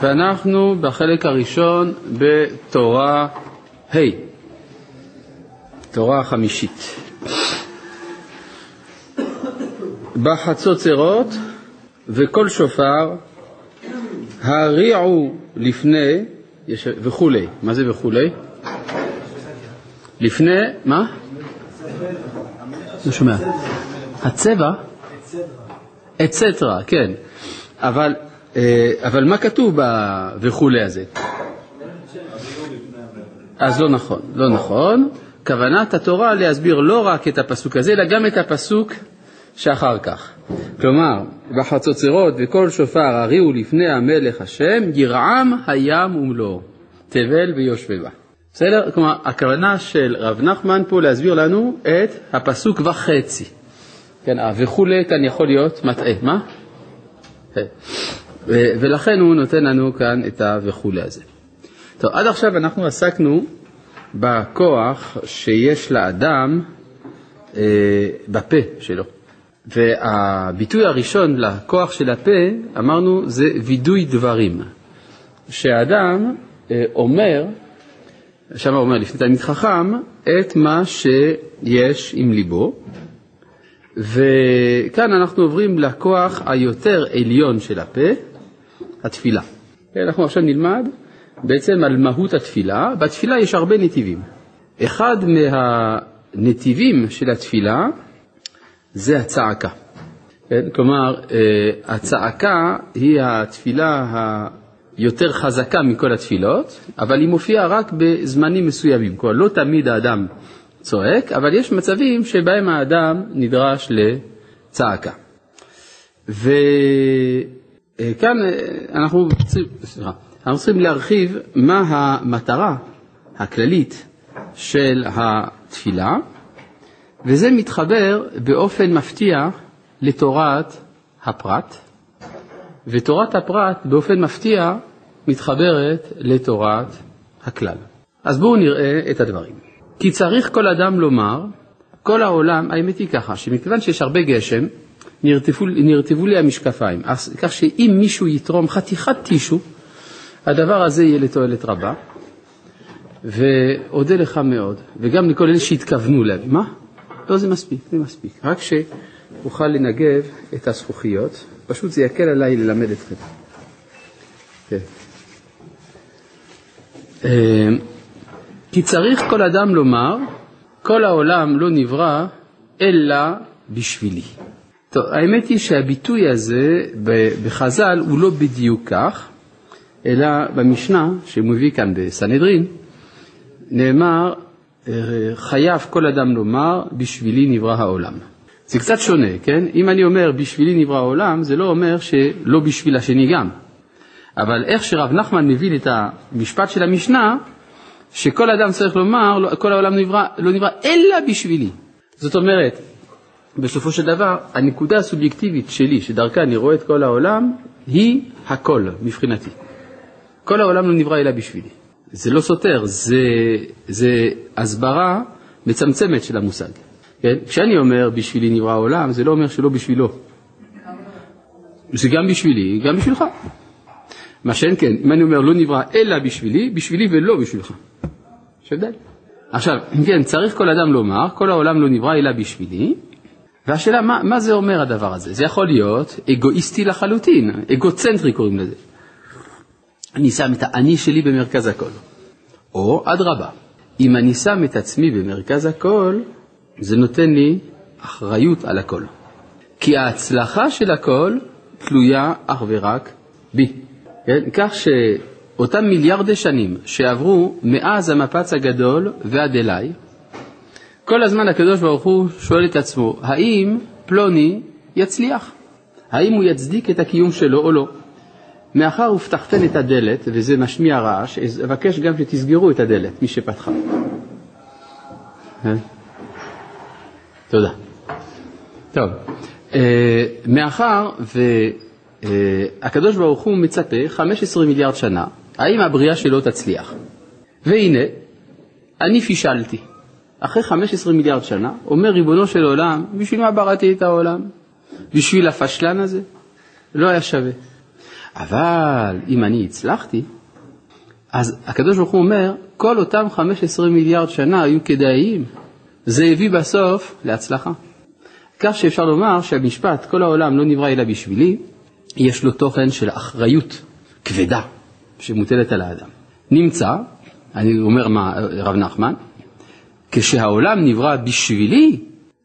ואנחנו בחלק הראשון בתורה ה', תורה חמישית. בחצוצרות וכל שופר הריעו לפני וכולי. מה זה וכולי? לפני, מה? לא שומע. הצבע? אצטרה, כן. אבל, אבל מה כתוב ב"וכולי" הזה? אז לא נכון, לא נכון. כוונת התורה להסביר לא רק את הפסוק הזה, אלא גם את הפסוק שאחר כך. כלומר, בחצוצרות וכל שופר הריעו לפני המלך השם, ירעם הים ומלואו, תבל ויושבבה. בסדר? כלומר, הכוונה של רב נחמן פה להסביר לנו את הפסוק וחצי. כן, וכולי כאן יכול להיות מטעה. מה? כן. ולכן הוא נותן לנו כאן את ה"וכולי" הזה. טוב, עד עכשיו אנחנו עסקנו בכוח שיש לאדם אה, בפה שלו. והביטוי הראשון לכוח של הפה, אמרנו, זה וידוי דברים. שהאדם אה, אומר, שם הוא אומר לפני תלמיד חכם, את מה שיש עם ליבו, וכאן אנחנו עוברים לכוח היותר עליון של הפה, התפילה. אנחנו עכשיו נלמד בעצם על מהות התפילה. בתפילה יש הרבה נתיבים. אחד מהנתיבים של התפילה זה הצעקה. כן? כלומר, אה, הצעקה היא התפילה היותר חזקה מכל התפילות, אבל היא מופיעה רק בזמנים מסוימים. כלומר, לא תמיד האדם צועק, אבל יש מצבים שבהם האדם נדרש לצעקה. וכאן אה, אנחנו צריכים, סליחה, אנחנו צריכים להרחיב מה המטרה הכללית של התפילה, וזה מתחבר באופן מפתיע לתורת הפרט, ותורת הפרט באופן מפתיע מתחברת לתורת הכלל. אז בואו נראה את הדברים. כי צריך כל אדם לומר, כל העולם, האמת היא ככה, שמכיוון שיש הרבה גשם, נרטבו, נרטבו לי המשקפיים, כך שאם מישהו יתרום חתיכת טישו, הדבר הזה יהיה לתועלת רבה, ואודה לך מאוד, וגם לכל אלה שהתכוונו להם. מה? לא, זה מספיק, זה מספיק. רק שאוכל לנגב את הזכוכיות, פשוט זה יקל עליי ללמד אתכם. כן. אה, כי צריך כל אדם לומר, כל העולם לא נברא אלא בשבילי. טוב, האמת היא שהביטוי הזה בחז"ל הוא לא בדיוק כך, אלא במשנה שמביא כאן בסנהדרין, נאמר, חייב כל אדם לומר, בשבילי נברא העולם. זה קצת שונה, כן? אם אני אומר בשבילי נברא העולם, זה לא אומר שלא בשביל השני גם. אבל איך שרב נחמן מבין את המשפט של המשנה, שכל אדם צריך לומר, כל העולם נברא, לא נברא אלא בשבילי. זאת אומרת, בסופו של דבר, הנקודה הסובייקטיבית שלי, שדרכה אני רואה את כל העולם, היא הכל מבחינתי. כל העולם לא נברא אלא בשבילי. זה לא סותר, זה, זה הסברה מצמצמת של המושג. כן? כשאני אומר בשבילי נברא העולם, זה לא אומר שלא בשבילו. זה גם בשבילי, גם בשבילך. מה שאין כן, אם אני אומר לא נברא אלא בשבילי, בשבילי ולא בשבילך. יש הבדל. עכשיו, כן, צריך כל אדם לומר, כל העולם לא נברא אלא בשבילי, והשאלה, מה, מה זה אומר הדבר הזה? זה יכול להיות אגואיסטי לחלוטין, אגוצנטרי קוראים לזה. אני שם את האני שלי במרכז הכל. או אדרבה, אם אני שם את עצמי במרכז הכל, זה נותן לי אחריות על הכל. כי ההצלחה של הכל תלויה אך ורק בי. כן? כך שאותם מיליארדי שנים שעברו מאז המפץ הגדול ועד אליי, כל הזמן הקדוש ברוך הוא שואל את עצמו, האם פלוני יצליח? האם הוא יצדיק את הקיום שלו או לא? מאחר ופתחתן את הדלת, וזה משמיע רעש, אבקש גם שתסגרו את הדלת, מי שפתחה. אה? תודה. טוב, אה, מאחר והקדוש ברוך הוא מצפה 15 מיליארד שנה, האם הבריאה שלו תצליח? והנה, אני פישלתי. אחרי 15 מיליארד שנה, אומר ריבונו של עולם, בשביל מה בראתי את העולם? בשביל הפשלן הזה? לא היה שווה. אבל אם אני הצלחתי, אז הקדוש ברוך הוא אומר, כל אותם 15 מיליארד שנה היו כדאיים. זה הביא בסוף להצלחה. כך שאפשר לומר שהמשפט, כל העולם לא נברא אלא בשבילי, יש לו תוכן של אחריות כבדה שמוטלת על האדם. נמצא, אני אומר מה, רב נחמן, כשהעולם נברא בשבילי,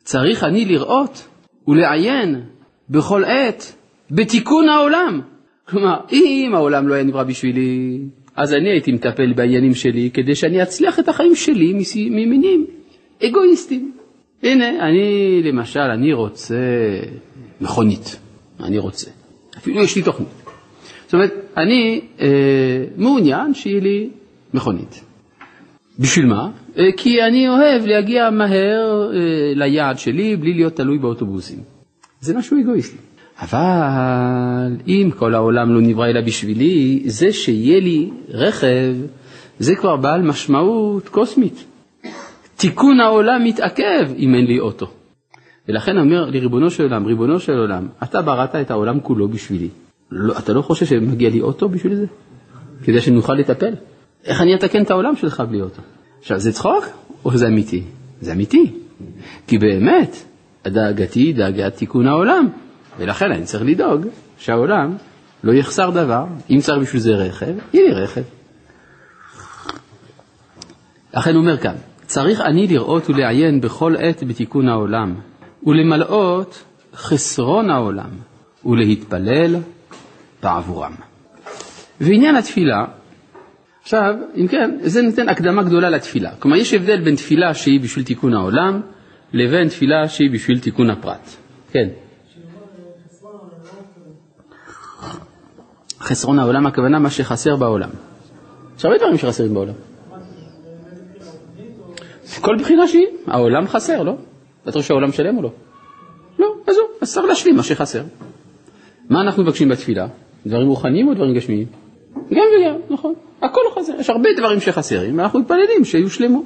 צריך אני לראות ולעיין בכל עת בתיקון העולם. כלומר, אם העולם לא היה נברא בשבילי, אז אני הייתי מטפל בעניינים שלי כדי שאני אצליח את החיים שלי ממינים אגואיסטיים. הנה, אני למשל, אני רוצה מכונית, אני רוצה. אפילו יש לי תוכנית. זאת אומרת, אני אה, מעוניין שיהיה לי מכונית. בשביל מה? אה, כי אני אוהב להגיע מהר אה, ליעד שלי בלי להיות תלוי באוטובוסים. זה משהו אגואיסטי. אבל אם כל העולם לא נברא אלא בשבילי, זה שיהיה לי רכב, זה כבר בעל משמעות קוסמית. תיקון העולם מתעכב אם אין לי אוטו. ולכן אומר לי ריבונו של עולם, ריבונו של עולם, אתה בראת את העולם כולו בשבילי. לא, אתה לא חושב שמגיע לי אוטו בשביל זה? כדי שנוכל לטפל? איך אני אתקן את העולם שלך בלי אוטו? עכשיו, זה צחוק או זה אמיתי? זה אמיתי. כי באמת, דאגתי היא דאגת תיקון העולם, ולכן אני צריך לדאוג שהעולם לא יחסר דבר. אם צריך בשביל זה רכב, יהיה לי רכב. לכן אומר כאן, צריך אני לראות ולעיין בכל עת בתיקון העולם, ולמלאות חסרון העולם, ולהתפלל בעבורם. ועניין התפילה, עכשיו, אם כן, זה נותן הקדמה גדולה לתפילה. כלומר, יש הבדל בין תפילה שהיא בשביל תיקון העולם, לבין תפילה שהיא בשביל תיקון הפרט. כן. חסרון העולם, הכוונה מה שחסר בעולם. יש הרבה דברים שחסרים בעולם. כל בחינה שהיא, העולם חסר, לא? אתה חושב שהעולם שלם או לא? לא, אז זהו, אז צריך להשלים מה שחסר. מה אנחנו מבקשים בתפילה? דברים רוחניים או דברים גשמיים? גם וגם, נכון. הכל חסר, יש הרבה דברים שחסרים, ואנחנו מתפללים שיהיו שלמות.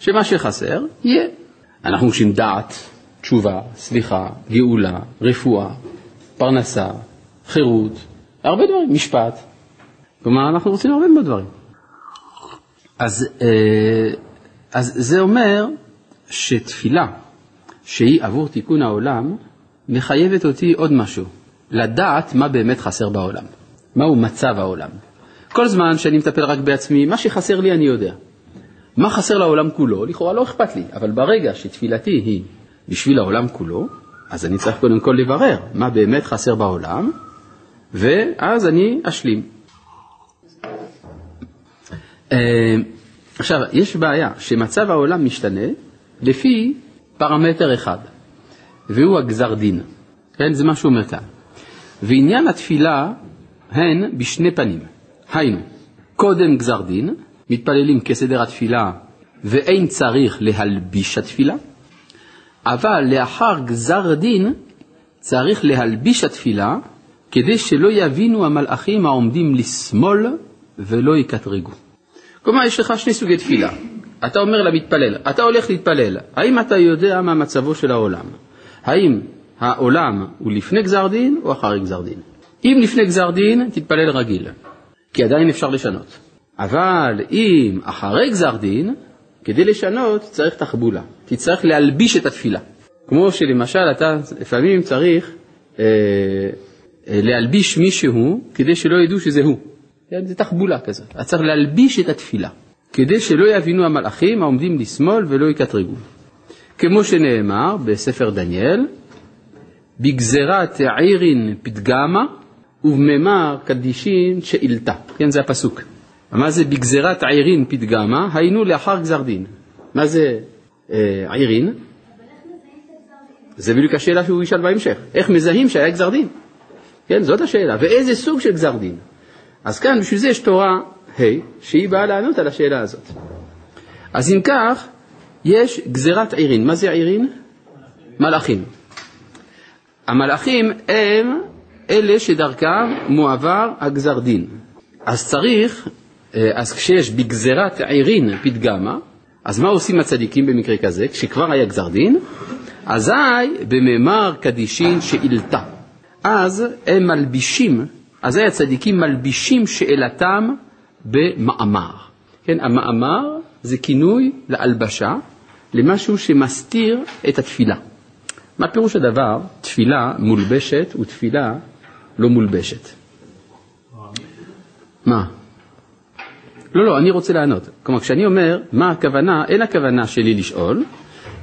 שמה שחסר, יהיה. אנחנו מבקשים דעת, תשובה, סליחה, גאולה, רפואה, פרנסה, חירות, הרבה דברים, משפט. כלומר, אנחנו רוצים הרבה מאוד דברים. אז, אה, אז זה אומר שתפילה שהיא עבור תיקון העולם, מחייבת אותי עוד משהו, לדעת מה באמת חסר בעולם, מהו מצב העולם. כל זמן שאני מטפל רק בעצמי, מה שחסר לי אני יודע. מה חסר לעולם כולו, לכאורה לא אכפת לי, אבל ברגע שתפילתי היא בשביל העולם כולו, אז אני צריך קודם כל לברר מה באמת חסר בעולם, ואז אני אשלים. אה, עכשיו, יש בעיה שמצב העולם משתנה לפי פרמטר אחד, והוא הגזר דין. כן, זה מה שהוא אומר כאן. ועניין התפילה הן בשני פנים. היינו, קודם גזר דין, מתפללים כסדר התפילה ואין צריך להלביש התפילה, אבל לאחר גזר דין צריך להלביש התפילה כדי שלא יבינו המלאכים העומדים לשמאל ולא יקטרגו. כלומר, יש לך שני סוגי תפילה. אתה אומר למתפלל, אתה הולך להתפלל, האם אתה יודע מה מצבו של העולם? האם העולם הוא לפני גזר דין או אחרי גזר דין? אם לפני גזר דין, תתפלל רגיל, כי עדיין אפשר לשנות. אבל אם אחרי גזר דין, כדי לשנות צריך תחבולה, תצטרך להלביש את התפילה. כמו שלמשל אתה לפעמים צריך אה, אה, להלביש מישהו כדי שלא ידעו שזה הוא. כן, זה תחבולה כזאת. אתה צריך להלביש את התפילה, כדי שלא יבינו המלאכים העומדים לשמאל ולא יקטרגו. כמו שנאמר בספר דניאל, בגזירת עירין פתגמה ובממר קדישין שאילתה. כן, זה הפסוק. מה זה בגזירת עירין פתגמה? היינו לאחר גזר דין. מה זה אה, עירין? זה בדיוק השאלה שהוא ישאל בהמשך. איך מזהים שהיה גזר דין? כן, זאת השאלה. ואיזה סוג של גזר דין? אז כאן בשביל זה יש תורה ה' שהיא באה לענות על השאלה הזאת. אז אם כך, יש גזירת עירין. מה זה עירין? מלאכים. המלאכים הם אלה שדרכם מועבר הגזר דין. אז צריך, אה, אז כשיש בגזירת עירין פתגמה, אז מה עושים הצדיקים במקרה כזה? כשכבר היה גזר דין, אזי בממר קדישין שאילתה. אז הם מלבישים אזי הצדיקים מלבישים שאלתם במאמר. כן, המאמר זה כינוי להלבשה, למשהו שמסתיר את התפילה. מה פירוש הדבר תפילה מולבשת ותפילה לא מולבשת? מה? לא, לא, אני רוצה לענות. כלומר, כשאני אומר מה הכוונה, אין הכוונה שלי לשאול,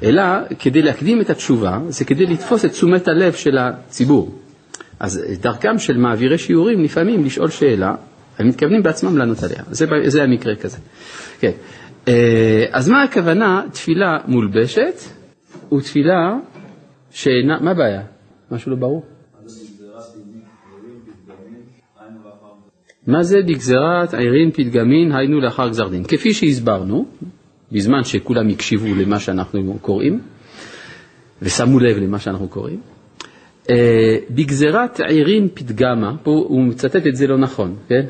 אלא כדי להקדים את התשובה, זה כדי לתפוס את תשומת הלב של הציבור. אז דרכם של מעבירי שיעורים לפעמים לשאול שאלה, הם מתכוונים בעצמם לענות עליה. זה, זה המקרה כזה. כן. אה, אז מה הכוונה תפילה מולבשת ותפילה שאינה, מה הבעיה? משהו לא ברור? מה זה בגזירת עירין פתגמין, היינו לאחר גזר דין? כפי שהסברנו, בזמן שכולם הקשיבו למה שאנחנו קוראים, ושמו לב למה שאנחנו קוראים, אה, בגזירת עירין פתגמה, פה הוא מצטט את זה לא נכון, כן?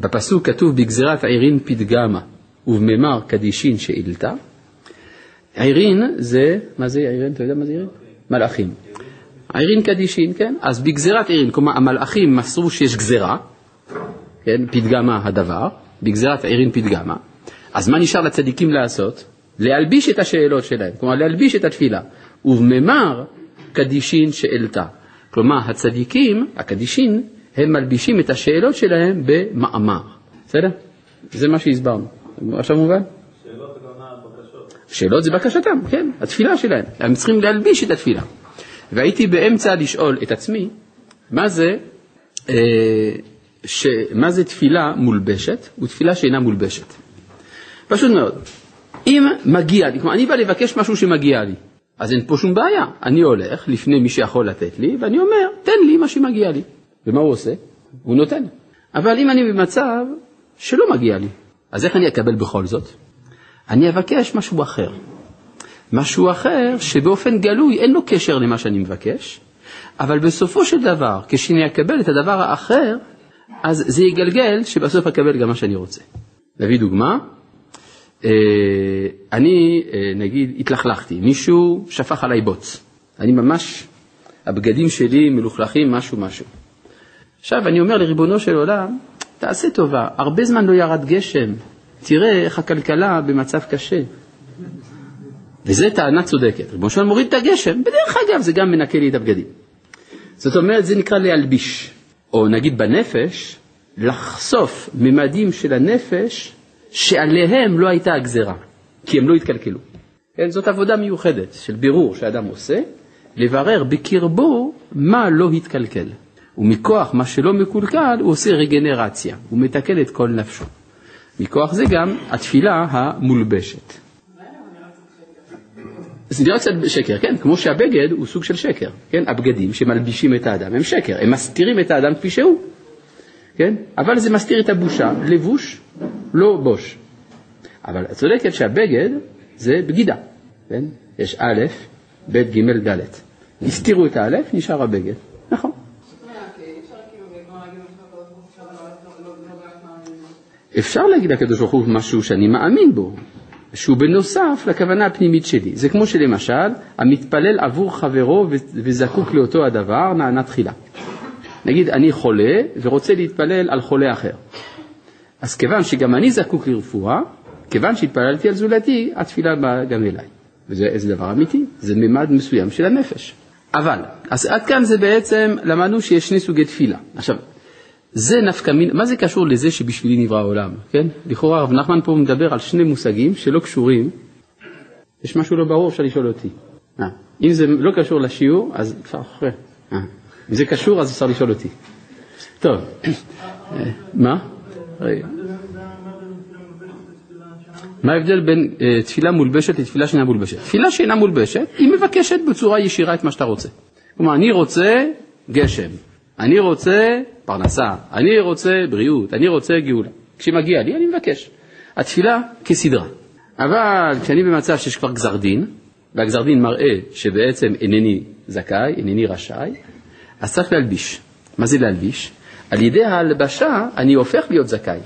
בפסוק כתוב בגזירת עירין פתגמה ובממר קדישין שאילתה. עירין זה, מה זה עירין? אתה יודע מה זה עירין? מלאכים. עירין קדישין, כן? אז בגזירת עירין, כלומר המלאכים מסרו שיש גזירה, כן? פתגמה הדבר, בגזירת עירין פתגמה. אז מה נשאר לצדיקים לעשות? להלביש את השאלות שלהם, כלומר להלביש את התפילה. ובממר קדישין שאלתה. כלומר הצדיקים, הקדישין, הם מלבישים את השאלות שלהם במאמר. בסדר? זה מה שהסברנו. עכשיו מובן? שאלות הכוונה בקשות. שאלות זה בקשתם, כן, התפילה שלהם. הם צריכים להלביש את התפילה. והייתי באמצע לשאול את עצמי, מה זה, אה, ש, מה זה תפילה מולבשת ותפילה שאינה מולבשת. פשוט מאוד. אם מגיע לי, כלומר אני בא לבקש משהו שמגיע לי, אז אין פה שום בעיה. אני הולך לפני מי שיכול לתת לי, ואני אומר, תן לי מה שמגיע לי. ומה הוא עושה? הוא נותן. אבל אם אני במצב שלא מגיע לי, אז איך אני אקבל בכל זאת? אני אבקש משהו אחר. משהו אחר שבאופן גלוי אין לו קשר למה שאני מבקש, אבל בסופו של דבר, כשאני אקבל את הדבר האחר, אז זה יגלגל שבסוף אקבל גם מה שאני רוצה. נביא דוגמה, אה, אני אה, נגיד התלכלכתי, מישהו שפך עליי בוץ, אני ממש, הבגדים שלי מלוכלכים משהו משהו. עכשיו אני אומר לריבונו של עולם, תעשה טובה, הרבה זמן לא ירד גשם, תראה איך הכלכלה במצב קשה. וזו טענה צודקת. של עולם מוריד את הגשם, בדרך אגב זה גם מנקה לי את הבגדים. זאת אומרת, זה נקרא להלביש. או נגיד בנפש, לחשוף ממדים של הנפש שעליהם לא הייתה הגזרה, כי הם לא התקלקלו. כן, זאת עבודה מיוחדת של בירור שאדם עושה, לברר בקרבו מה לא התקלקל. ומכוח מה שלא מקולקל הוא עושה רגנרציה, הוא מתקן את כל נפשו. מכוח זה גם התפילה המולבשת. זה נראה קצת שקר, כן? כמו שהבגד הוא סוג של שקר, כן? הבגדים שמלבישים את האדם הם שקר, הם מסתירים את האדם כפי שהוא, כן? אבל זה מסתיר את הבושה, לבוש, לא בוש. אבל את צודקת שהבגד זה בגידה, כן? יש א', ב', ג', ד'. הסתירו את האלף, נשאר הבגד, נכון. אפשר להגיד לקדוש ברוך הוא משהו שאני מאמין בו, שהוא בנוסף לכוונה הפנימית שלי. זה כמו שלמשל, המתפלל עבור חברו וזקוק לאותו הדבר, נענה תחילה. נגיד, אני חולה ורוצה להתפלל על חולה אחר. אז כיוון שגם אני זקוק לרפואה, כיוון שהתפללתי על זולתי, התפילה באה גם אליי. וזה דבר אמיתי, זה ממד מסוים של הנפש. אבל, אז עד כאן זה בעצם, למדנו שיש שני סוגי תפילה. עכשיו, זה נפקא מין, מה זה קשור לזה שבשבילי נברא העולם, כן? לכאורה הרב נחמן פה מדבר על שני מושגים שלא קשורים, יש משהו לא ברור, אפשר לשאול אותי. אה, אם זה לא קשור לשיעור, אז אפשר אחרי. אה, אם זה קשור, אז אפשר לשאול אותי. טוב, אה, מה? מה ההבדל בין אה, תפילה מולבשת לתפילה שאינה מולבשת? תפילה שאינה מולבשת, היא מבקשת בצורה ישירה את מה שאתה רוצה. כלומר, אני רוצה גשם, אני רוצה פרנסה, אני רוצה בריאות, אני רוצה גאולה. כשמגיע לי, אני מבקש. התפילה כסדרה. אבל כשאני במצב שיש כבר גזר דין, והגזר דין מראה שבעצם אינני זכאי, אינני רשאי, אז צריך להלביש. מה זה להלביש? על ידי ההלבשה אני הופך להיות זכאי.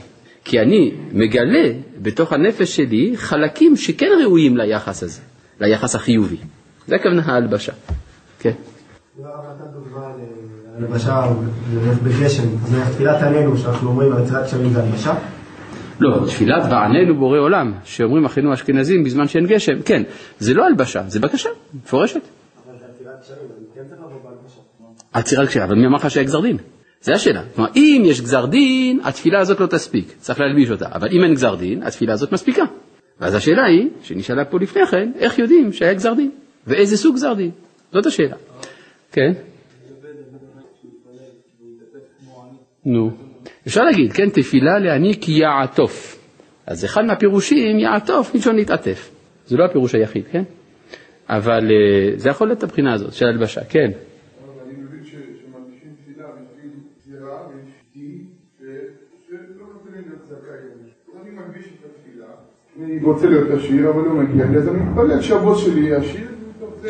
כי אני מגלה בתוך הנפש שלי חלקים שכן ראויים ליחס הזה, ליחס החיובי. זה הכוונה ההלבשה. כן. לא, הלבשה בגשם, אז תפילת עננו שאנחנו אומרים על יצירת קשרים זה הלבשה? לא, תפילת ועננו בורא עולם, שאומרים אחינו אשכנזים בזמן שאין גשם, כן, זה לא הלבשה, זה בקשה, מפורשת. אבל זה עצירת קשרים, אז כן צריך לבוא בהלבשה. עצירת קשרים, אבל מי אמר לך שהיה גזר דין? זה השאלה. כלומר, אם יש גזר דין, התפילה הזאת לא תספיק, צריך להלביש אותה. אבל אם אין גזר דין, התפילה הזאת מספיקה. ואז השאלה היא, שנשאלה פה לפני כן, איך יודעים שהיה גזר דין? ואיזה סוג גזר דין? זאת השאלה. כן? נו. אפשר להגיד, כן, תפילה להעניק יעטוף. אז אחד מהפירושים, יעטוף, מלשון להתעטף. זה לא הפירוש היחיד, כן? אבל אה, זה יכול להיות את הבחינה הזאת של הלבשה, כן. אני רוצה להיות עשיר, אבל לא מגיע לי, אז אני מתפלל שהבוס שלי יהיה עשיר.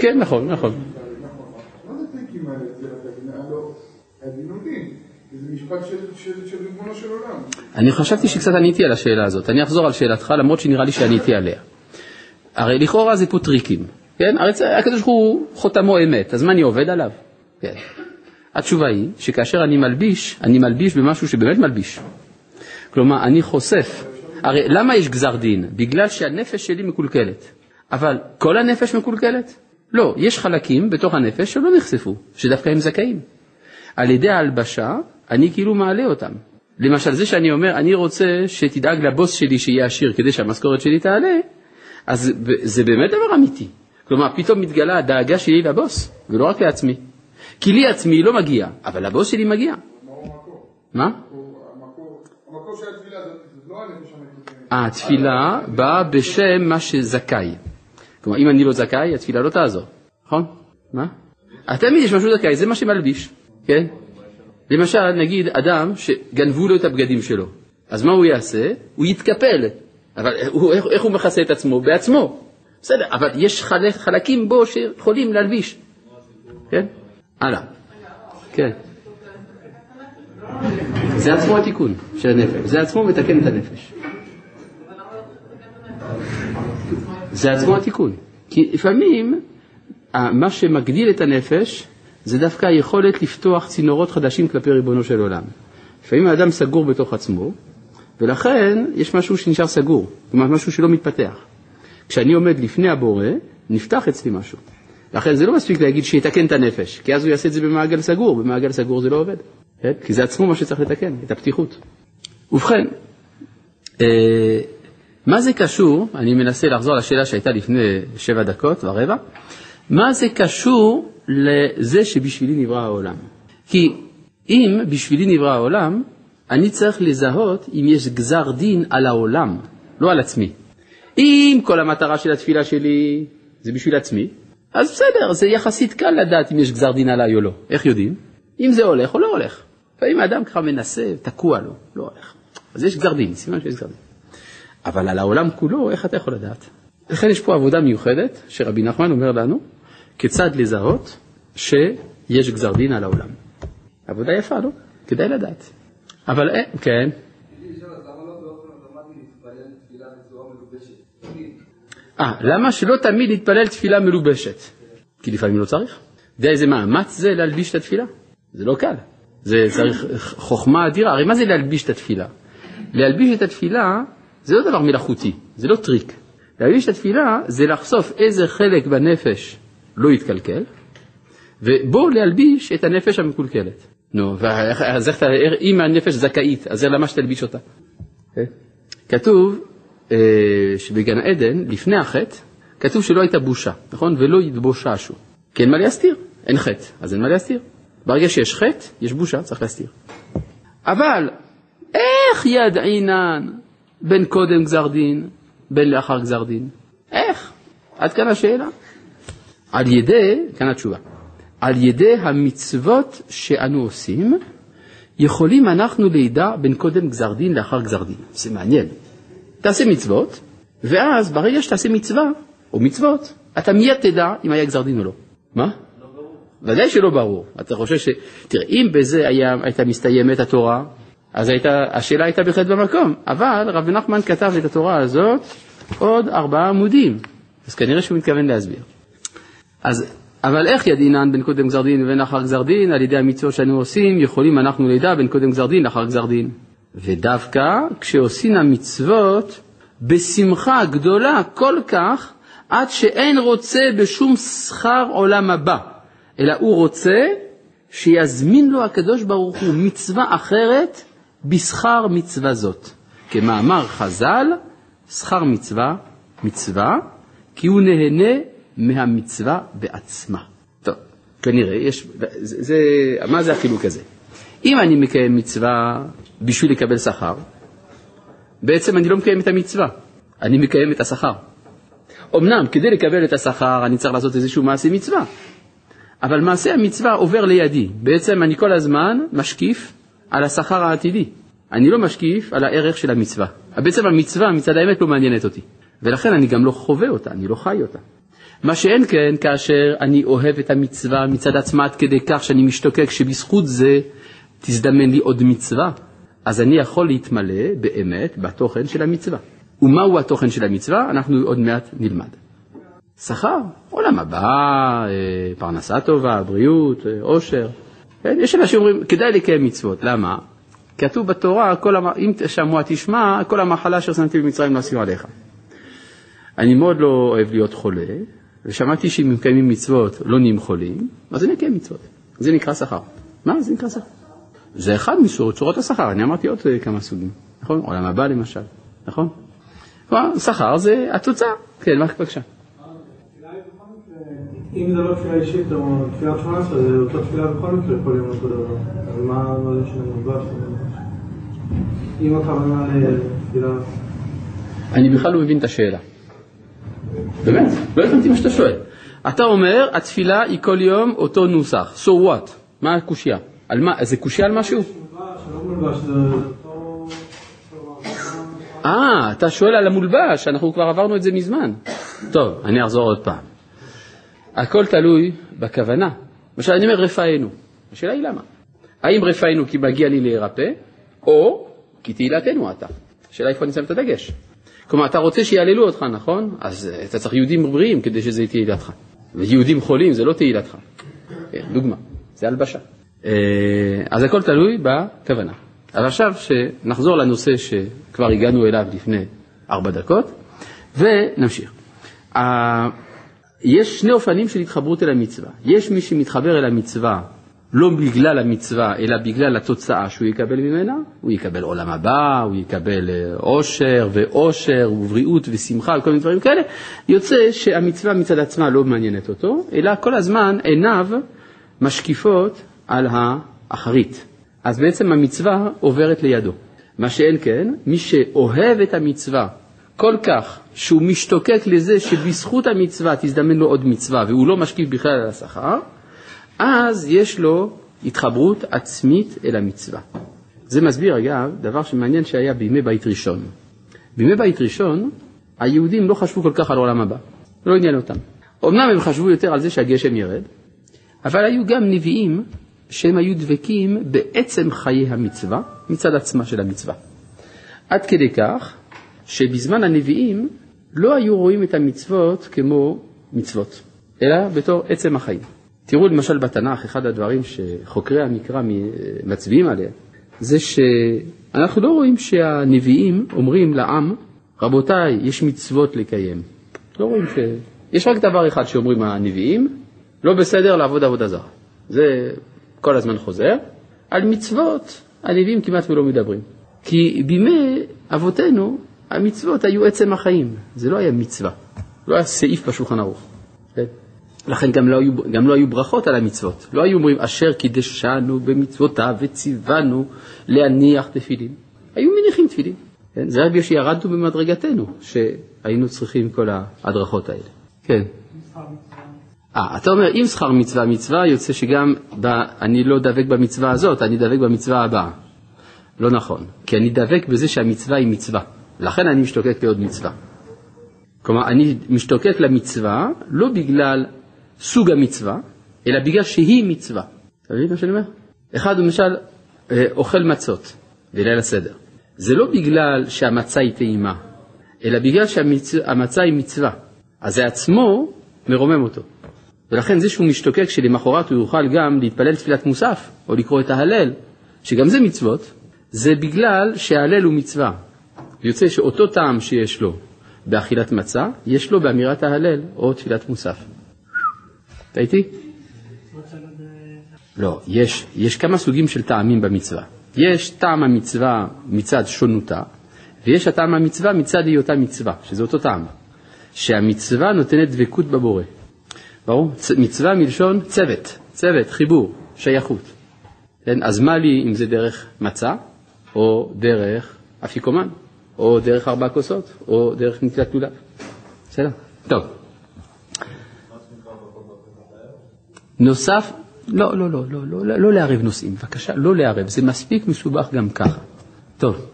כן, נכון, נכון. מה זה טריקים האלה? זה לא, דין. אני חשבתי שקצת עניתי על השאלה הזאת. אני אחזור על שאלתך, למרות שנראה לי שעניתי עליה. הרי לכאורה זה פה טריקים, כן? הרי הקדוש ברוך הוא חותמו אמת, אז מה אני עובד עליו? כן. התשובה היא שכאשר אני מלביש, אני מלביש במשהו שבאמת מלביש. כלומר, אני חושף. הרי למה יש גזר דין? בגלל שהנפש שלי מקולקלת. אבל כל הנפש מקולקלת? לא, יש חלקים בתוך הנפש שלא נחשפו, שדווקא הם זכאים. על ידי ההלבשה, אני כאילו מעלה אותם. למשל, זה שאני אומר, אני רוצה שתדאג לבוס שלי שיהיה עשיר כדי שהמשכורת שלי תעלה, אז זה באמת דבר אמיתי. כלומר, פתאום מתגלה הדאגה שלי לבוס, ולא רק לעצמי. כי לי עצמי לא מגיע, אבל לבוס שלי מגיע. מה? התפילה באה בשם מה שזכאי. כלומר, אם אני לא זכאי, התפילה לא תעזור, נכון? מה? תמיד יש משהו זכאי, זה מה שמלביש, כן? למשל, נגיד אדם שגנבו לו את הבגדים שלו, אז מה הוא יעשה? הוא יתקפל. אבל הוא, איך, איך הוא מכסה את עצמו? בעצמו. בסדר, אבל יש חלק, חלקים בו שיכולים להלביש. כן? הלאה. כן. זה עצמו התיקון של הנפש, זה עצמו מתקן את הנפש. זה עצמו התיקון. כי לפעמים מה שמגדיל את הנפש זה דווקא היכולת לפתוח צינורות חדשים כלפי ריבונו של עולם. לפעמים האדם סגור בתוך עצמו, ולכן יש משהו שנשאר סגור, כלומר משהו שלא מתפתח. כשאני עומד לפני הבורא, נפתח אצלי משהו. לכן זה לא מספיק להגיד שיתקן את הנפש, כי אז הוא יעשה את זה במעגל סגור, במעגל סגור זה לא עובד. כן? כי זה עצמו מה שצריך לתקן, את הפתיחות. ובכן, אה, מה זה קשור, אני מנסה לחזור לשאלה שהייתה לפני שבע דקות ורבע, מה זה קשור לזה שבשבילי נברא העולם? כי אם בשבילי נברא העולם, אני צריך לזהות אם יש גזר דין על העולם, לא על עצמי. אם כל המטרה של התפילה שלי זה בשביל עצמי, אז בסדר, זה יחסית קל לדעת אם יש גזר דין עליי או לא. איך יודעים? אם זה הולך או לא הולך. לפעמים האדם ככה מנסה, תקוע לו, לא הולך. אז יש גזר דין, סימן שיש גזר דין. אבל על העולם כולו, איך אתה יכול לדעת? לכן יש פה עבודה מיוחדת, שרבי נחמן אומר לנו, כיצד לזהות שיש גזר דין על העולם. עבודה יפה, לא? כדאי לדעת. אבל אה, כן. אה, למה שלא תמיד נתפלל תפילה מלובשת? כי לפעמים לא צריך. אתה יודע איזה מאמץ זה להלביש את התפילה? זה לא קל. זה צריך חוכמה אדירה. הרי מה זה להלביש את התפילה? להלביש את התפילה זה לא דבר מלאכותי, זה לא טריק. להגיש את התפילה זה לחשוף איזה חלק בנפש לא יתקלקל, ובו להלביש את הנפש המקולקלת. נו, אז איך אתה, אם הנפש זכאית, אז למה שתלביש אותה? כן? כתוב אה, שבגן עדן, לפני החטא, כתוב שלא הייתה בושה, נכון? ולא יתבוששו. כי אין מה להסתיר, אין חטא, אז אין מה להסתיר. ברגע שיש חטא, יש בושה, צריך להסתיר. אבל איך ידעינן בין קודם גזר דין, בין לאחר גזר דין? איך? עד כאן השאלה. על ידי, כאן התשובה, על ידי המצוות שאנו עושים, יכולים אנחנו לידע בין קודם גזר דין לאחר גזר דין. זה מעניין. תעשה מצוות, ואז ברגע שתעשה מצווה, או מצוות, אתה מיד תדע אם היה גזר דין או לא. מה? לא. ודאי שלא ברור. אתה חושב ש... תראה, אם בזה היה, הייתה מסתיימת התורה, אז הייתה, השאלה הייתה בהחלט במקום, אבל רבי נחמן כתב את התורה הזאת עוד ארבעה עמודים, אז כנראה שהוא מתכוון להסביר. אז אבל איך ידינן בין קודם גזר דין ובין אחר גזר דין? על ידי המצוות שאנו עושים, יכולים אנחנו לידע בין קודם גזר דין לאחר גזר דין. ודווקא כשעושים המצוות בשמחה גדולה כל כך, עד שאין רוצה בשום שכר עולם הבא, אלא הוא רוצה שיזמין לו הקדוש ברוך הוא מצווה אחרת בשכר מצווה זאת. כמאמר חז"ל, שכר מצווה, מצווה, כי הוא נהנה מהמצווה בעצמה. טוב, כנראה, יש, זה, זה, מה זה החילוק הזה? אם אני מקיים מצווה בשביל לקבל שכר, בעצם אני לא מקיים את המצווה, אני מקיים את השכר. אמנם כדי לקבל את השכר אני צריך לעשות איזשהו מעשה מצווה, אבל מעשה המצווה עובר לידי. בעצם אני כל הזמן משקיף על השכר העתידי. אני לא משקיף על הערך של המצווה. בעצם המצווה מצד האמת לא מעניינת אותי, ולכן אני גם לא חווה אותה, אני לא חי אותה. מה שאין כן כאשר אני אוהב את המצווה מצד עצמה עד כדי כך שאני משתוקק שבזכות זה תזדמן לי עוד מצווה, אז אני יכול להתמלא באמת בתוכן של המצווה. ומהו התוכן של המצווה? אנחנו עוד מעט נלמד. שכר, עולם הבא, אה, פרנסה טובה, בריאות, אה, עושר. כן? יש אנשים שאומרים, כדאי לקיים מצוות, למה? כתוב בתורה, המ... אם שמוע תשמע, כל המחלה אשר שמתי במצרים לא עשינו עליך. אני מאוד לא אוהב להיות חולה, ושמעתי שאם מקיימים מצוות לא נהיים חולים, אז אני אקיים מצוות. זה נקרא שכר. מה זה נקרא שכר? זה אחד מצורות השכר, אני אמרתי עוד אה, כמה סוגים, נכון? עולם הבא למשל, נכון? שכר זה התוצאה. כן, מה בבקשה. אם זה לא תפילה אישית או תפילת שמונה עשרה, זה אותה תפילה בכל מקרה יכול להיות אותו דבר. אז מה זה מלבש? אם הכוונה לתפילה... אני בכלל לא מבין את השאלה. באמת, לא הבנתי מה שאתה שואל. אתה אומר, התפילה היא כל יום אותו נוסח. So what? מה הקושייה? על מה? זה קושייה על משהו? אה, אתה שואל על המולבש, אנחנו כבר עברנו את זה מזמן. טוב, אני אחזור עוד פעם. הכל תלוי בכוונה. למשל, אני אומר רפאנו. השאלה היא למה? האם רפאנו כי מגיע לי להירפא, או כי תהילתנו אתה. השאלה איפה אני שם את הדגש. כלומר, אתה רוצה שיעללו אותך, נכון? אז אתה צריך יהודים בריאים כדי שזה יהיה תהילתך. ויהודים חולים זה לא תהילתך. כן, דוגמה, זה הלבשה. אה, אז הכל תלוי בכוונה. אבל עכשיו שנחזור לנושא שכבר הגענו אליו לפני ארבע דקות, ונמשיך. יש שני אופנים של התחברות אל המצווה. יש מי שמתחבר אל המצווה לא בגלל המצווה, אלא בגלל התוצאה שהוא יקבל ממנה, הוא יקבל עולם הבא, הוא יקבל אה, עושר ואושר ובריאות ושמחה וכל מיני דברים כאלה, יוצא שהמצווה מצד עצמה לא מעניינת אותו, אלא כל הזמן עיניו משקיפות על האחרית. אז בעצם המצווה עוברת לידו. מה שאין כן, מי שאוהב את המצווה כל כך שהוא משתוקק לזה שבזכות המצווה תזדמן לו עוד מצווה והוא לא משקיף בכלל על השכר, אז יש לו התחברות עצמית אל המצווה. זה מסביר אגב דבר שמעניין שהיה בימי בית ראשון. בימי בית ראשון היהודים לא חשבו כל כך על עולם הבא, לא עניין אותם. אמנם הם חשבו יותר על זה שהגשם ירד, אבל היו גם נביאים שהם היו דבקים בעצם חיי המצווה מצד עצמה של המצווה. עד כדי כך שבזמן הנביאים לא היו רואים את המצוות כמו מצוות, אלא בתור עצם החיים. תראו למשל בתנ"ך, אחד הדברים שחוקרי המקרא מצביעים עליהם, זה שאנחנו לא רואים שהנביאים אומרים לעם, רבותיי, יש מצוות לקיים. לא רואים ש... יש רק דבר אחד שאומרים הנביאים, לא בסדר לעבוד עבודה זרה. זה כל הזמן חוזר. על מצוות הנביאים כמעט ולא מדברים. כי בימי אבותינו המצוות היו עצם החיים, זה לא היה מצווה, לא היה סעיף בשולחן ערוך. כן? לכן גם לא, היו, גם לא היו ברכות על המצוות. לא היו אומרים אשר קידשנו במצוותיו וציוונו להניח תפילין. היו מניחים תפילין. כן? זה רק בגלל שירדנו במדרגתנו שהיינו צריכים כל ההדרכות האלה. כן. אה, אתה אומר, אם שכר מצווה מצווה, יוצא שגם ב, אני לא דבק במצווה הזאת, אני דבק במצווה הבאה. לא נכון, כי אני דבק בזה שהמצווה היא מצווה. לכן אני משתוקק לעוד מצווה. כלומר, אני משתוקק למצווה לא בגלל סוג המצווה, אלא בגלל שהיא מצווה. אתה מבין מה שאני אומר? אחד למשל אה, אוכל מצות בליל הסדר. זה לא בגלל שהמצה היא טעימה, אלא בגלל שהמצה היא מצווה. אז זה עצמו מרומם אותו. ולכן זה שהוא משתוקק שלמחרת הוא יוכל גם להתפלל תפילת מוסף, או לקרוא את ההלל, שגם זה מצוות, זה בגלל שההלל הוא מצווה. יוצא שאותו טעם שיש לו באכילת מצה, יש לו באמירת ההלל או תפילת מוסף. אתה איתי? לא, יש, יש כמה סוגים של טעמים במצווה. יש טעם המצווה מצד שונותה, ויש הטעם המצווה מצד היותה מצווה, שזה אותו טעם. שהמצווה נותנת דבקות בבורא. ברור? מצווה מלשון צוות, צוות, חיבור, שייכות. כן? אז מה לי אם זה דרך מצה, או דרך אפיקומן, או דרך ארבע כוסות, או דרך נטילת לולב. בסדר? טוב. נוסף, לא, לא, לא, לא, לא, לא לערב נושאים, בבקשה, לא לערב, זה מספיק מסובך גם ככה. טוב,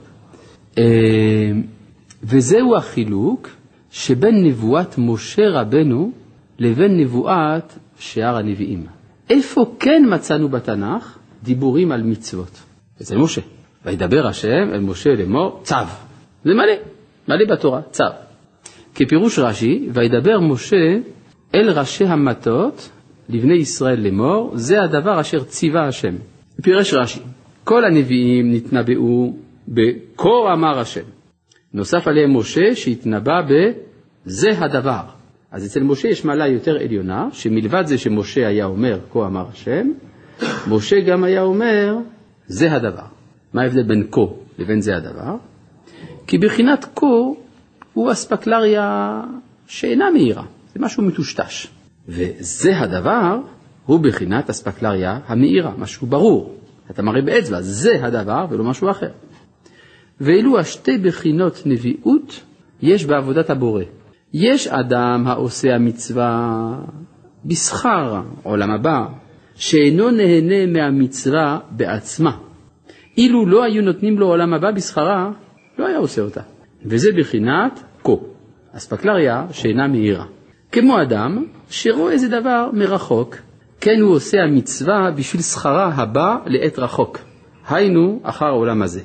אה, וזהו החילוק שבין נבואת משה רבנו לבין נבואת שאר הנביאים. איפה כן מצאנו בתנ"ך דיבורים על מצוות? אצל משה. וידבר השם אל משה לאמור צו. זה מלא, מלא בתורה, צו. כפירוש רש"י, וידבר משה אל ראשי המטות לבני ישראל לאמור, זה הדבר אשר ציווה השם. פירש רש"י, כל הנביאים נתנבאו ב"כה אמר השם". נוסף עליהם משה שהתנבא ב"זה הדבר". אז אצל משה יש מעלה יותר עליונה, שמלבד זה שמשה היה אומר כה אמר השם, משה גם היה אומר זה הדבר. מה ההבדל בין כה לבין זה הדבר? כי בחינת כה הוא אספקלריה שאינה מהירה, זה משהו מטושטש. וזה הדבר הוא בחינת אספקלריה המאירה, משהו ברור. אתה מראה באצבע, זה הדבר ולא משהו אחר. ואלו השתי בחינות נביאות יש בעבודת הבורא. יש אדם העושה המצווה בשכר עולם הבא, שאינו נהנה מהמצווה בעצמה. אילו לא היו נותנים לו עולם הבא בשכרה, לא היה עושה אותה. וזה בחינת כה, אספקלריה שאינה מהירה. כמו אדם שרואה איזה דבר מרחוק, כן הוא עושה המצווה בשביל שכרה הבא לעת רחוק. היינו אחר העולם הזה.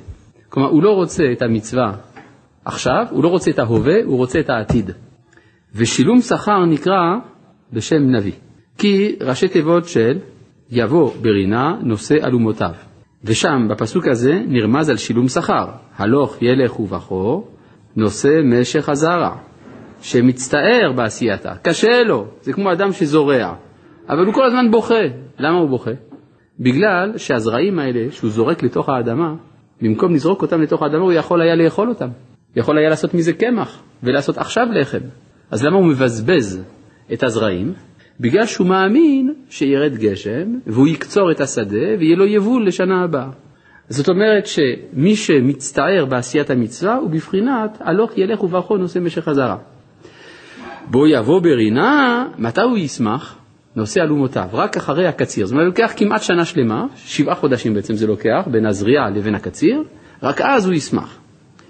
כלומר, הוא לא רוצה את המצווה עכשיו, הוא לא רוצה את ההווה, הוא רוצה את העתיד. ושילום שכר נקרא בשם נביא. כי ראשי תיבות של יבוא ברינה נושא אלומותיו. ושם, בפסוק הזה, נרמז על שילום שכר. הלוך ילך ובכור, נושא משך הזרע, שמצטער בעשייתה. קשה לו, זה כמו אדם שזורע, אבל הוא כל הזמן בוכה. למה הוא בוכה? בגלל שהזרעים האלה שהוא זורק לתוך האדמה, במקום לזרוק אותם לתוך האדמה, הוא יכול היה לאכול אותם. יכול היה לעשות מזה קמח, ולעשות עכשיו לחם. אז למה הוא מבזבז את הזרעים? בגלל שהוא מאמין שירד גשם, והוא יקצור את השדה, ויהיה לו יבול לשנה הבאה. זאת אומרת שמי שמצטער בעשיית המצווה הוא בבחינת הלוך ילך וברכו נושא משך הזרע. בו יבוא ברינה, מתי הוא ישמח? נושא אלומותיו, רק אחרי הקציר. זאת אומרת, לוקח כמעט שנה שלמה, שבעה חודשים בעצם זה לוקח, בין הזריעה לבין הקציר, רק אז הוא ישמח.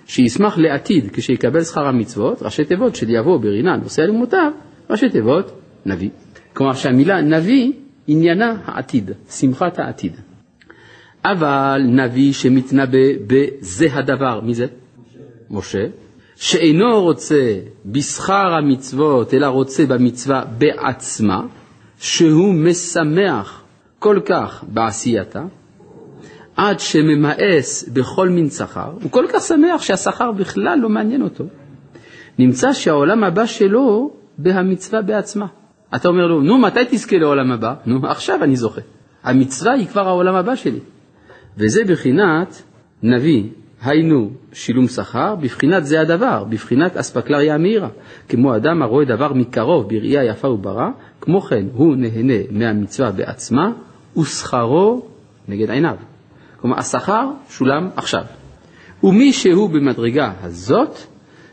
שישמח לעתיד כשיקבל שכר המצוות, ראשי תיבות של יבוא ברינה נושא אלומותיו, ראשי תיבות נביא. כלומר שהמילה נביא עניינה העתיד, שמחת העתיד. אבל נביא שמתנבא בזה הדבר, מי זה? משה. משה. שאינו רוצה בשכר המצוות, אלא רוצה במצווה בעצמה, שהוא משמח כל כך בעשייתה, עד שממאס בכל מין שכר, הוא כל כך שמח שהשכר בכלל לא מעניין אותו. נמצא שהעולם הבא שלו בהמצווה בעצמה. אתה אומר לו, נו, מתי תזכה לעולם הבא? נו, עכשיו אני זוכה. המצווה היא כבר העולם הבא שלי. וזה בחינת נביא, היינו שילום שכר, בבחינת זה הדבר, בבחינת אספקלריה המאירה. כמו אדם הרואה דבר מקרוב בראייה יפה וברא, כמו כן הוא נהנה מהמצווה בעצמה, ושכרו נגד עיניו. כלומר, השכר שולם עכשיו. ומי שהוא במדרגה הזאת,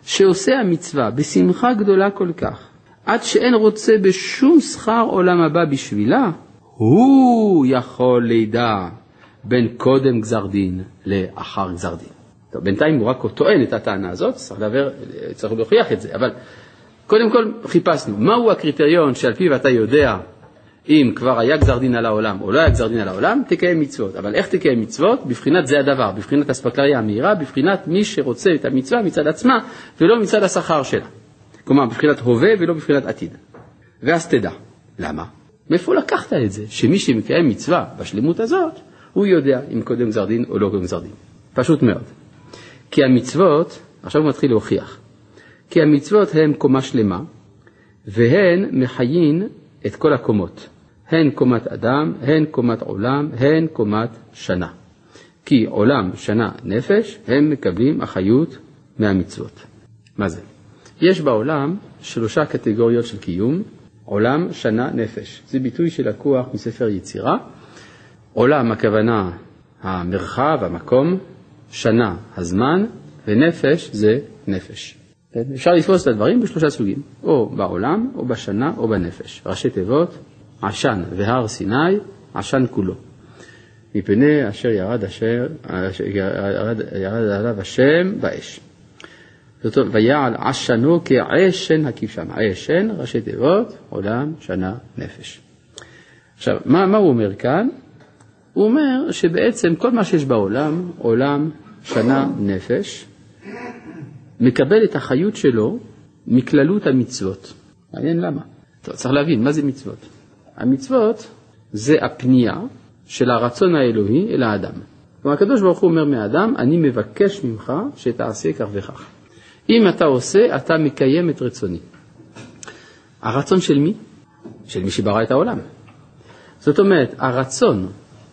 שעושה המצווה בשמחה גדולה כל כך, עד שאין רוצה בשום שכר עולם הבא בשבילה, הוא יכול לידע בין קודם גזר דין לאחר גזר דין. טוב, בינתיים הוא רק טוען את הטענה הזאת, צריך, לדבר, צריך להוכיח את זה, אבל קודם כל חיפשנו, מהו הקריטריון שעל פיו אתה יודע אם כבר היה גזר דין על העולם או לא היה גזר דין על העולם, תקיים מצוות. אבל איך תקיים מצוות? בבחינת זה הדבר, בבחינת אספקלריה המהירה, בבחינת מי שרוצה את המצווה מצד עצמה ולא מצד השכר שלה. כלומר, בבחינת הווה ולא בבחינת עתיד. ואז תדע. למה? מאיפה לקחת את זה? שמי שמקיים מצווה בשלמות הזאת, הוא יודע אם קודם גזר דין או לא קודם גזר דין. פשוט מאוד. כי המצוות, עכשיו הוא מתחיל להוכיח, כי המצוות הן קומה שלמה, והן מחיין את כל הקומות, הן קומת אדם, הן קומת עולם, הן קומת שנה. כי עולם, שנה, נפש, הם מקבלים אחריות מהמצוות. מה זה? יש בעולם שלושה קטגוריות של קיום, עולם, שנה, נפש. זה ביטוי שלקוח מספר יצירה. עולם, הכוונה המרחב, המקום, שנה, הזמן, ונפש זה נפש. אפשר לתפוס את הדברים בשלושה סוגים, או בעולם, או בשנה, או בנפש. ראשי תיבות, עשן והר סיני, עשן כולו. מפני אשר ירד, אשר, ירד, ירד עליו השם באש. זאת אומרת, ויעל עשנו כעשן הכבשן. עשן, ראשי תיבות, עולם, שנה, נפש. עכשיו, מה, מה הוא אומר כאן? הוא אומר שבעצם כל מה שיש בעולם, עולם, שנה, נפש, מקבל את החיות שלו מכללות המצוות. מעניין למה. טוב, צריך להבין, מה זה מצוות? המצוות זה הפנייה של הרצון האלוהי אל האדם. כלומר, הקדוש ברוך הוא אומר מהאדם, אני מבקש ממך שתעשה כך וכך. אם אתה עושה, אתה מקיים את רצוני. הרצון של מי? של מי שברא את העולם. זאת אומרת, הרצון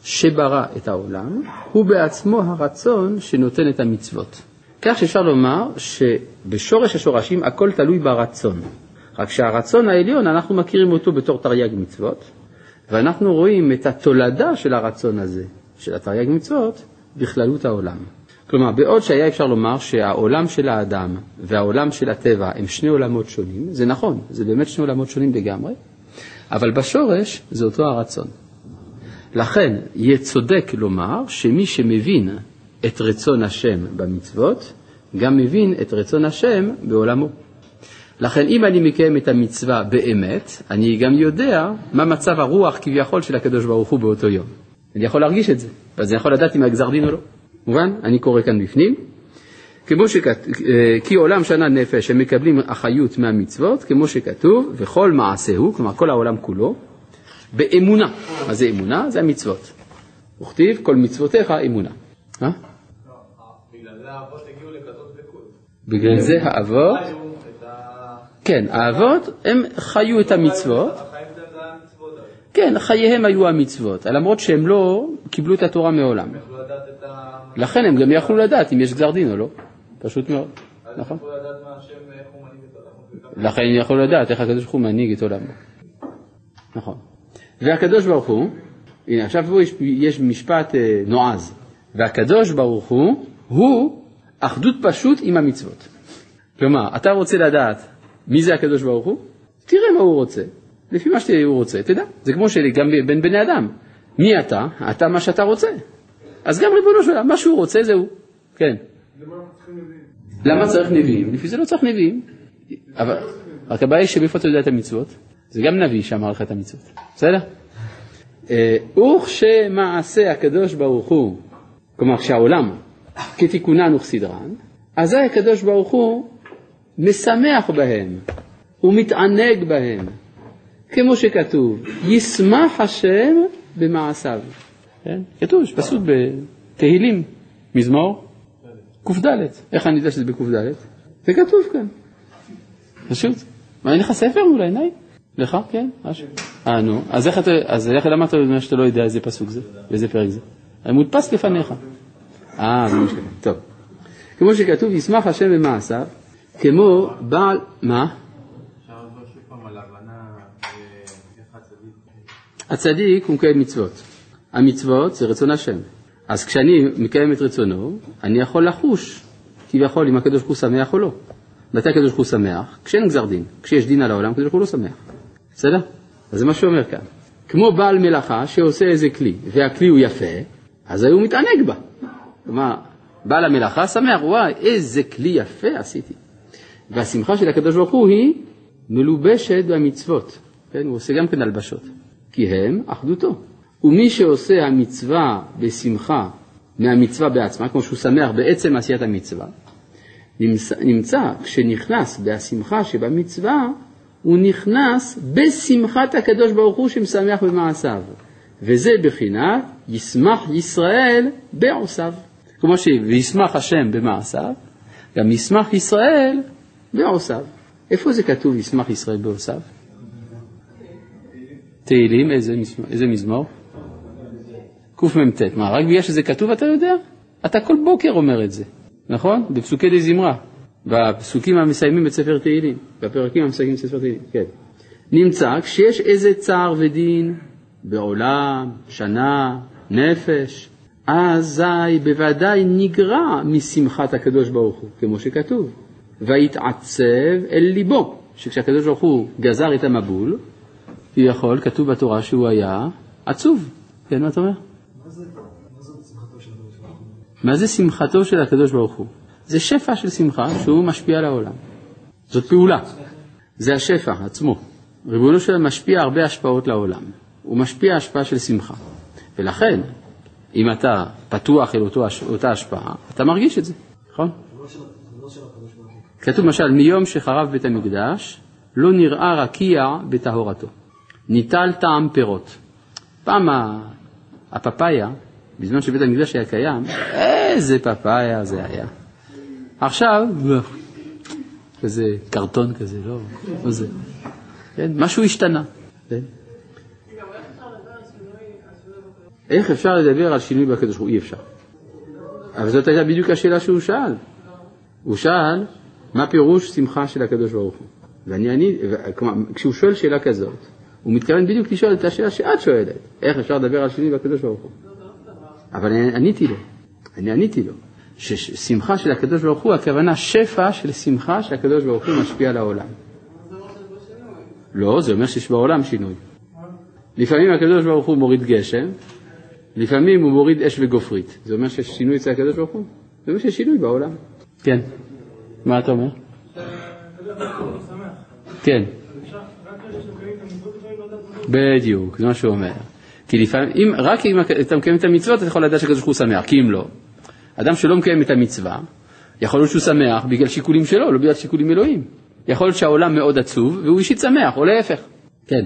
שברא את העולם הוא בעצמו הרצון שנותן את המצוות. כך שאפשר לומר שבשורש השורשים הכל תלוי ברצון. רק שהרצון העליון, אנחנו מכירים אותו בתור תרי"ג מצוות, ואנחנו רואים את התולדה של הרצון הזה, של התרי"ג מצוות, בכללות העולם. כלומר, בעוד שהיה אפשר לומר שהעולם של האדם והעולם של הטבע הם שני עולמות שונים, זה נכון, זה באמת שני עולמות שונים לגמרי, אבל בשורש זה אותו הרצון. לכן, יהיה צודק לומר שמי שמבין את רצון השם במצוות, גם מבין את רצון השם בעולמו. לכן אם אני מקיים את המצווה באמת, אני גם יודע מה מצב הרוח כביכול של הקדוש ברוך הוא באותו יום. אני יכול להרגיש את זה, ואז אני יכול לדעת אם הגזר דין או לא. מובן? אני קורא כאן בפנים. כמו שכתוב, כי עולם שנה נפש הם מקבלים אחריות מהמצוות, כמו שכתוב, וכל מעשהו, כלומר כל העולם כולו, באמונה. מה זה אמונה? זה המצוות. וכתיב כל מצוותיך אמונה. אה? בגלל זה האבות כן, האבות הם חיו את המצוות. כן, חייהם היו המצוות, למרות שהם לא קיבלו את התורה מעולם. לכן הם גם יכלו לדעת אם יש גזר דין או לא, פשוט מאוד, נכון? לכן הם יכלו לדעת איך הקדוש ברוך הוא מנהיג את עולמו. נכון. והקדוש ברוך הוא, הנה עכשיו פה יש, יש משפט אה, נועז, והקדוש ברוך הוא, הוא אחדות פשוט עם המצוות. כלומר, אתה רוצה לדעת מי זה הקדוש ברוך הוא? תראה מה הוא רוצה. לפי מה שהוא רוצה, תדע. זה כמו שגם בין בני אדם. מי אתה? אתה מה שאתה רוצה. אז גם ריבונו של עולם, מה שהוא רוצה זהו. כן. למה צריך נביאים? לפי זה לא צריך נביאים. אבל רק הבעיה היא שמאיפה אתה יודע את המצוות? זה גם נביא שאמר לך את המצוות. בסדר? אה, וכשמעשה הקדוש ברוך הוא, כלומר כשהעולם כתיקונן וכסדרן, אזי הקדוש ברוך הוא משמח בהם ומתענג בהם, כמו שכתוב, ישמח השם במעשיו. כן? כתוב, יש פסוק בתהילים, מזמור קד. איך אני יודע שזה בקד? זה כתוב כאן. פשוט. מה, אין לך ספר מול העיניים? לך? כן? משהו. אה, נו. אז איך אתה, אז איך אתה אומר שאתה לא יודע איזה פסוק זה? ואיזה פרק זה? מודפס לפניך. אה, זה שכתוב. טוב. כמו שכתוב, ישמח השם במעשיו, כמו בעל, מה? הצדיק הוא מקיים מצוות. המצוות זה רצון השם. אז כשאני מקיים את רצונו, אני יכול לחוש כביכול אם הקדוש ברוך הוא שמח או לא. מתי הקדוש ברוך הוא שמח? כשאין גזר דין. כשיש דין על העולם, הקדוש ברוך הוא לא שמח. בסדר? אז זה מה שהוא אומר כאן. כמו בעל מלאכה שעושה איזה כלי, והכלי הוא יפה, אז הוא מתענג בה. כלומר, בעל המלאכה שמח, וואי, איזה כלי יפה עשיתי. והשמחה של הקדוש ברוך הוא היא מלובשת במצוות. כן, הוא עושה גם כן הלבשות. כי הם אחדותו. ומי שעושה המצווה בשמחה מהמצווה בעצמה, כמו שהוא שמח בעצם עשיית המצווה, נמצא, נמצא כשנכנס בהשמחה שבמצווה, הוא נכנס בשמחת הקדוש ברוך הוא שמשמח במעשיו. וזה בחינת ישמח ישראל בעושיו. כמו שישמח השם במעשיו, גם ישמח ישראל בעושיו. איפה זה כתוב ישמח ישראל בעושיו? תהילים, איזה, מזמור? קמ"ט. מה, רק בגלל שזה כתוב אתה יודע? אתה כל בוקר אומר את זה, נכון? בפסוקי די זמרה, בפסוקים המסיימים את ספר תהילים, בפרקים המסיימים את ספר תהילים, כן. נמצא כשיש איזה צער ודין בעולם, שנה, נפש, אזי בוודאי נגרע משמחת הקדוש ברוך הוא, כמו שכתוב, ויתעצב אל ליבו, שכשהקדוש ברוך הוא גזר את המבול, יכול, כתוב בתורה שהוא היה עצוב. כן, מה אתה אומר? מה זה שמחתו של הקדוש ברוך הוא? זה שפע של שמחה שהוא משפיע על העולם. זאת פעולה. זה השפע עצמו. ריבונו שלם משפיע הרבה השפעות לעולם. הוא משפיע השפעה של שמחה. ולכן, אם אתה פתוח אל אותו, אותה השפעה, אתה מרגיש את זה, נכון? כתוב למשל, מיום שחרב בית המקדש, לא נראה רקיע בטהורתו. ניטל טעם פירות. פעם הפפאיה, בזמן שבית המקדש היה קיים, איזה פפאיה זה היה. עכשיו, כזה קרטון כזה, לא, לא זה. כן, משהו השתנה. כן? איך אפשר לדבר על שינוי בקדוש ברוך הוא? אי אפשר. אבל זאת הייתה בדיוק השאלה שהוא שאל. הוא שאל, מה פירוש שמחה של הקדוש ברוך הוא? ואני, אני, כלומר, כשהוא שואל שאלה כזאת, הוא מתכוון בדיוק לשאול את השאלה שאת שואלת, איך אפשר לדבר על שינוי בקדוש ברוך הוא? אבל אני עניתי לו, אני עניתי לו, ששמחה של הקדוש ברוך הוא, הכוונה שפע של שמחה שהקדוש ברוך הוא משפיע על העולם. לא, זה אומר שיש בעולם שינוי. לפעמים הקדוש ברוך הוא מוריד גשם, לפעמים הוא מוריד אש וגופרית. זה אומר שיש שינוי אצל הקדוש ברוך הוא? זה אומר שיש שינוי בעולם. כן. מה אתה אומר? כן. בדיוק, זה מה שהוא אומר. כי לפעמים, רק אם אתה מקיים את המצוות, אתה יכול לדעת שהקדוש ברוך הוא שמח, כי אם לא. אדם שלא מקיים את המצווה, יכול להיות שהוא שמח בגלל שיקולים שלו, לא בגלל שיקולים אלוהים. יכול להיות שהעולם מאוד עצוב, והוא אישית שמח, או להפך. כן.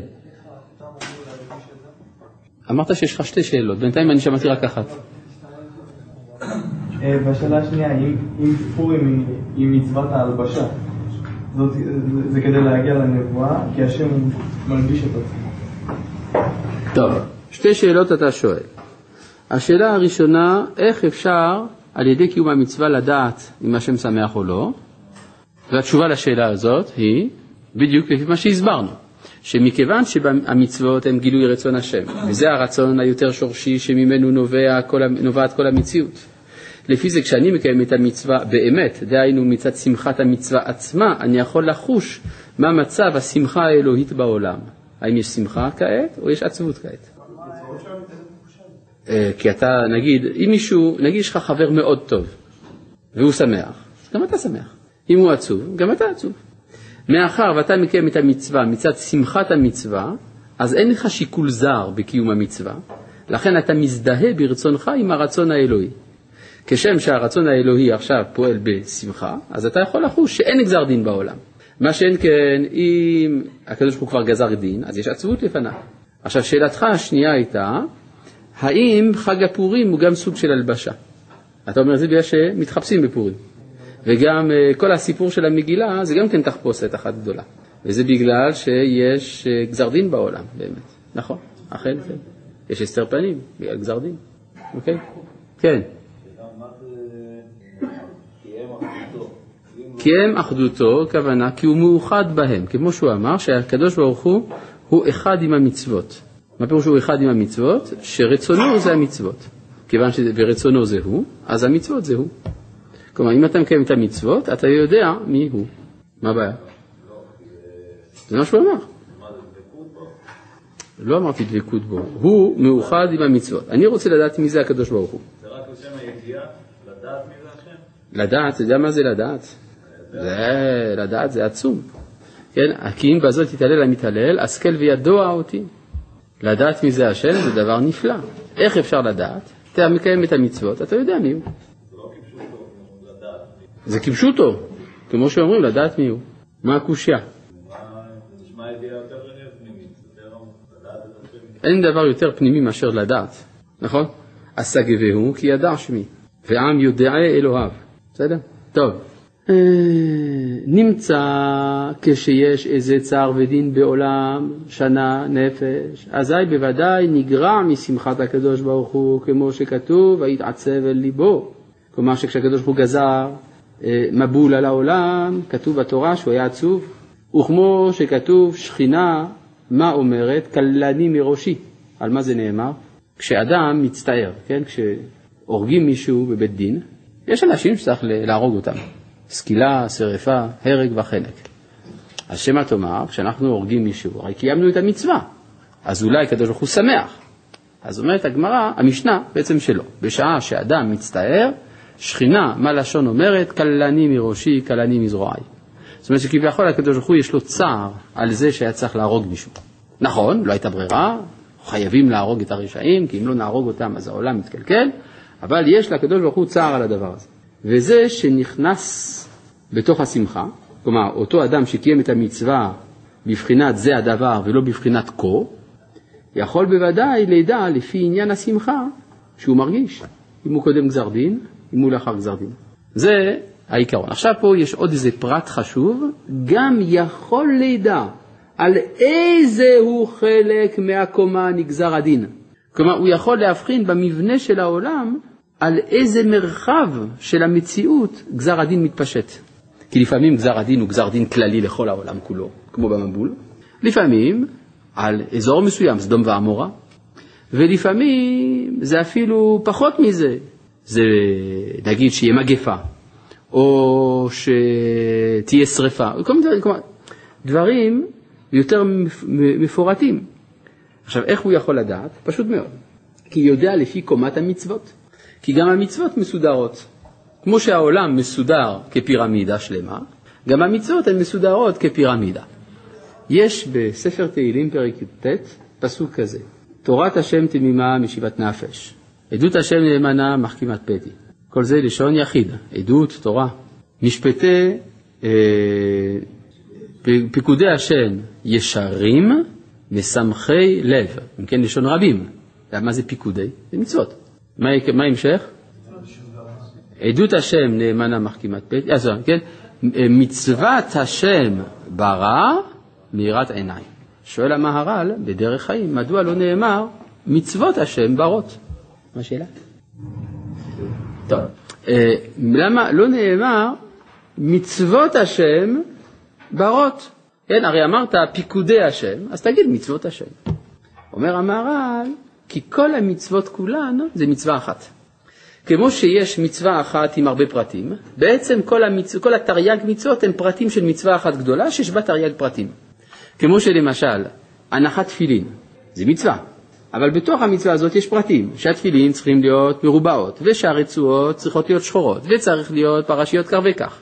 אמרת שיש לך שתי שאלות, בינתיים אני שמעתי רק אחת. אה, והשאלה השנייה, אם פורים היא מצוות ההלבשה, זה כדי להגיע לנבואה, כי השם מנגיש את עצמו. טוב, שתי שאלות אתה שואל. השאלה הראשונה, איך אפשר על ידי קיום המצווה לדעת אם השם שמח או לא? והתשובה לשאלה הזאת היא בדיוק לפי מה שהסברנו. שמכיוון שהמצוות הן גילוי רצון השם, וזה הרצון היותר שורשי שממנו נובע כל, נובעת כל המציאות. לפי זה כשאני מקיים את המצווה באמת, דהיינו מצד שמחת המצווה עצמה, אני יכול לחוש מה מצב השמחה האלוהית בעולם. האם יש שמחה כעת או יש עצבות כעת? אה, כי אתה, נגיד, אם מישהו, נגיד יש לך חבר מאוד טוב והוא שמח, גם אתה שמח. אם הוא עצוב, גם אתה עצוב. מאחר ואתה מקיים את המצווה מצד שמחת המצווה, אז אין לך שיקול זר בקיום המצווה, לכן אתה מזדהה ברצונך עם הרצון האלוהי. כשם שהרצון האלוהי עכשיו פועל בשמחה, אז אתה יכול לחוש שאין גזר דין בעולם. מה שאין כן, אם הקדוש ברוך הוא כבר גזר דין, אז יש עצבות לפניו. עכשיו, שאלתך השנייה הייתה, האם חג הפורים הוא גם סוג של הלבשה? אתה אומר, זה בגלל שמתחפשים בפורים. וגם אה, כל הסיפור של המגילה זה גם כן תחפושת אחת גדולה. וזה בגלל שיש אה, גזר דין בעולם, באמת. נכון, אכן כן. יש הסתר פנים בגלל גזר דין, אוקיי? כן. כי הם אחדותו, כוונה, כי הוא מאוחד בהם, כמו שהוא אמר, שהקדוש ברוך הוא הוא אחד עם המצוות. מה פירוש שהוא אחד עם המצוות? שרצונו זה המצוות. כיוון שברצונו זה הוא, אז המצוות זה הוא. כלומר, אם אתה מקיים את המצוות, אתה יודע מי הוא. מה הבעיה? זה מה שהוא אמר. לא אמרתי דבקות בו, הוא מאוחד עם המצוות. אני רוצה לדעת מי זה הקדוש ברוך הוא. זה רק לשם הידיעה, לדעת מי זה השם? לדעת, אתה יודע מה זה לדעת? זה, לדעת זה עצום. כן, כי אם בזאת תתעלל המתעלל, השכל וידוע אותי. לדעת מי זה השם זה דבר נפלא. איך אפשר לדעת? אתה מקיים את המצוות, אתה יודע מי הוא. זה לא כפשוטו, כמו שאומרים, לדעת מי הוא. מה הקושייה? אין דבר יותר פנימי מאשר לדעת, נכון? עשה גבהו כי ידע שמי, ועם יודעי אלוהיו. בסדר? טוב. אה, נמצא כשיש איזה צער ודין בעולם, שנה, נפש, אזי בוודאי נגרע משמחת הקדוש ברוך הוא, כמו שכתוב, ויתעצב אל ליבו. כלומר שכשהקדוש ברוך הוא גזר אה, מבול על העולם, כתוב בתורה שהוא היה עצוב, וכמו שכתוב שכינה, מה אומרת? כלני מראשי. על מה זה נאמר? כשאדם מצטער, כן? כשהורגים מישהו בבית דין, יש אנשים שצריך להרוג אותם. סקילה, שרפה, הרג וחנק. אז שמא תאמר, כשאנחנו הורגים מישהו, הרי קיימנו את המצווה, אז אולי הקדוש ברוך הוא שמח. אז אומרת הגמרא, המשנה בעצם שלא. בשעה שאדם מצטער, שכינה, מה לשון אומרת? כלני מראשי, כלני מזרועי. זאת אומרת שכביכול הקדוש ברוך הוא יש לו צער על זה שהיה צריך להרוג מישהו. נכון, לא הייתה ברירה, חייבים להרוג את הרשעים, כי אם לא נהרוג אותם אז העולם מתקלקל, אבל יש לקדוש ברוך הוא צער על הדבר הזה. וזה שנכנס בתוך השמחה, כלומר אותו אדם שקיים את המצווה בבחינת זה הדבר ולא בבחינת כה, יכול בוודאי לידע לפי עניין השמחה שהוא מרגיש, אם הוא קודם גזר דין, אם הוא לאחר גזר דין. זה העיקרון. עכשיו פה יש עוד איזה פרט חשוב, גם יכול לידע על איזה הוא חלק מהקומה נגזר הדין. כלומר, הוא יכול להבחין במבנה של העולם על איזה מרחב של המציאות גזר הדין מתפשט. כי לפעמים גזר הדין הוא גזר דין כללי לכל העולם כולו, כמו במבול, לפעמים על אזור מסוים, סדום ועמורה, ולפעמים זה אפילו פחות מזה, זה נגיד שיהיה מגפה, או שתהיה שרפה, כל מיני דברים, דברים יותר מפורטים. עכשיו, איך הוא יכול לדעת? פשוט מאוד. כי יודע לפי קומת המצוות. כי גם המצוות מסודרות. כמו שהעולם מסודר כפירמידה שלמה, גם המצוות הן מסודרות כפירמידה. יש בספר תהילים פרק י"ט פסוק כזה: תורת השם תמימה משיבת נפש, עדות השם נאמנה מחכימת פתי. כל זה לשון יחיד, עדות, תורה. משפטי, אה, פיקודי השם ישרים, משמחי לב. אם כן, לשון רבים. מה זה פיקודי? זה מצוות. מה ההמשך? עדות השם נאמנה מחכימת פתי, אז כן, מצוות השם ברא מאירת עיניים. שואל המהר"ל בדרך חיים, מדוע לא נאמר מצוות השם ברות? מה השאלה? טוב, אה, למה לא נאמר מצוות השם ברות? כן, הרי אמרת פיקודי השם, אז תגיד מצוות השם. אומר המהר"ל, כי כל המצוות כולן זה מצווה אחת. כמו שיש מצווה אחת עם הרבה פרטים, בעצם כל, המצ... כל התרי"ג מצוות הם פרטים של מצווה אחת גדולה שיש בה תרי"ג פרטים. כמו שלמשל, הנחת תפילין, זה מצווה, אבל בתוך המצווה הזאת יש פרטים, שהתפילין צריכים להיות מרובעות, ושהרצועות צריכות להיות שחורות, וצריך להיות פרשיות כך וכך.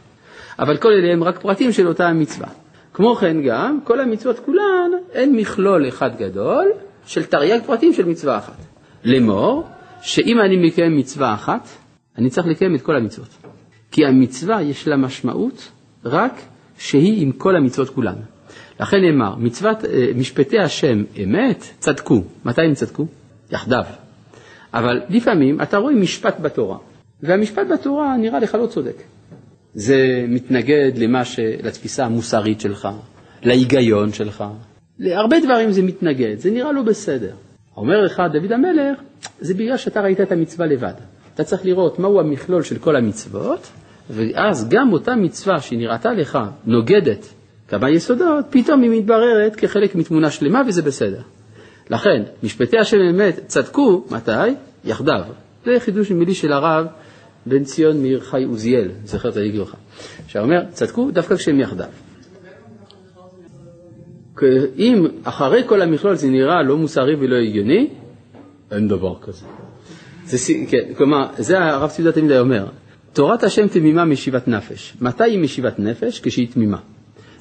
אבל כל אלה הם רק פרטים של אותה המצווה. כמו כן גם, כל המצוות כולן הן מכלול אחד גדול של תרי"ג פרטים של מצווה אחת. לאמור, שאם אני מקיים מצווה אחת, אני צריך לקיים את כל המצוות. כי המצווה יש לה משמעות רק שהיא עם כל המצוות כולן. לכן נאמר, מצוות, אה, משפטי השם אמת, צדקו. מתי הם צדקו? יחדיו. אבל לפעמים אתה רואה משפט בתורה, והמשפט בתורה נראה לך לא צודק. זה מתנגד למה ש... לתפיסה המוסרית שלך, להיגיון שלך. להרבה דברים זה מתנגד, זה נראה לא בסדר. אומר לך דוד המלך, זה בגלל שאתה ראית את המצווה לבד. אתה צריך לראות מהו המכלול של כל המצוות, ואז גם אותה מצווה שנראתה לך נוגדת כמה יסודות, פתאום היא מתבררת כחלק מתמונה שלמה וזה בסדר. לכן, משפטי השם אמת צדקו, מתי? יחדיו. זה חידוש מילי של הרב בן ציון מאיר חי עוזיאל, זוכר את הגירוחה. שאומר, צדקו דווקא כשהם יחדיו. אם אחרי כל המכלול זה נראה לא מוסרי ולא הגיוני, אין דבר כזה. זה, כן, כלומר, זה הרב ציודה תמיד היה אומר, תורת השם תמימה משיבת נפש. מתי היא משיבת נפש? כשהיא תמימה.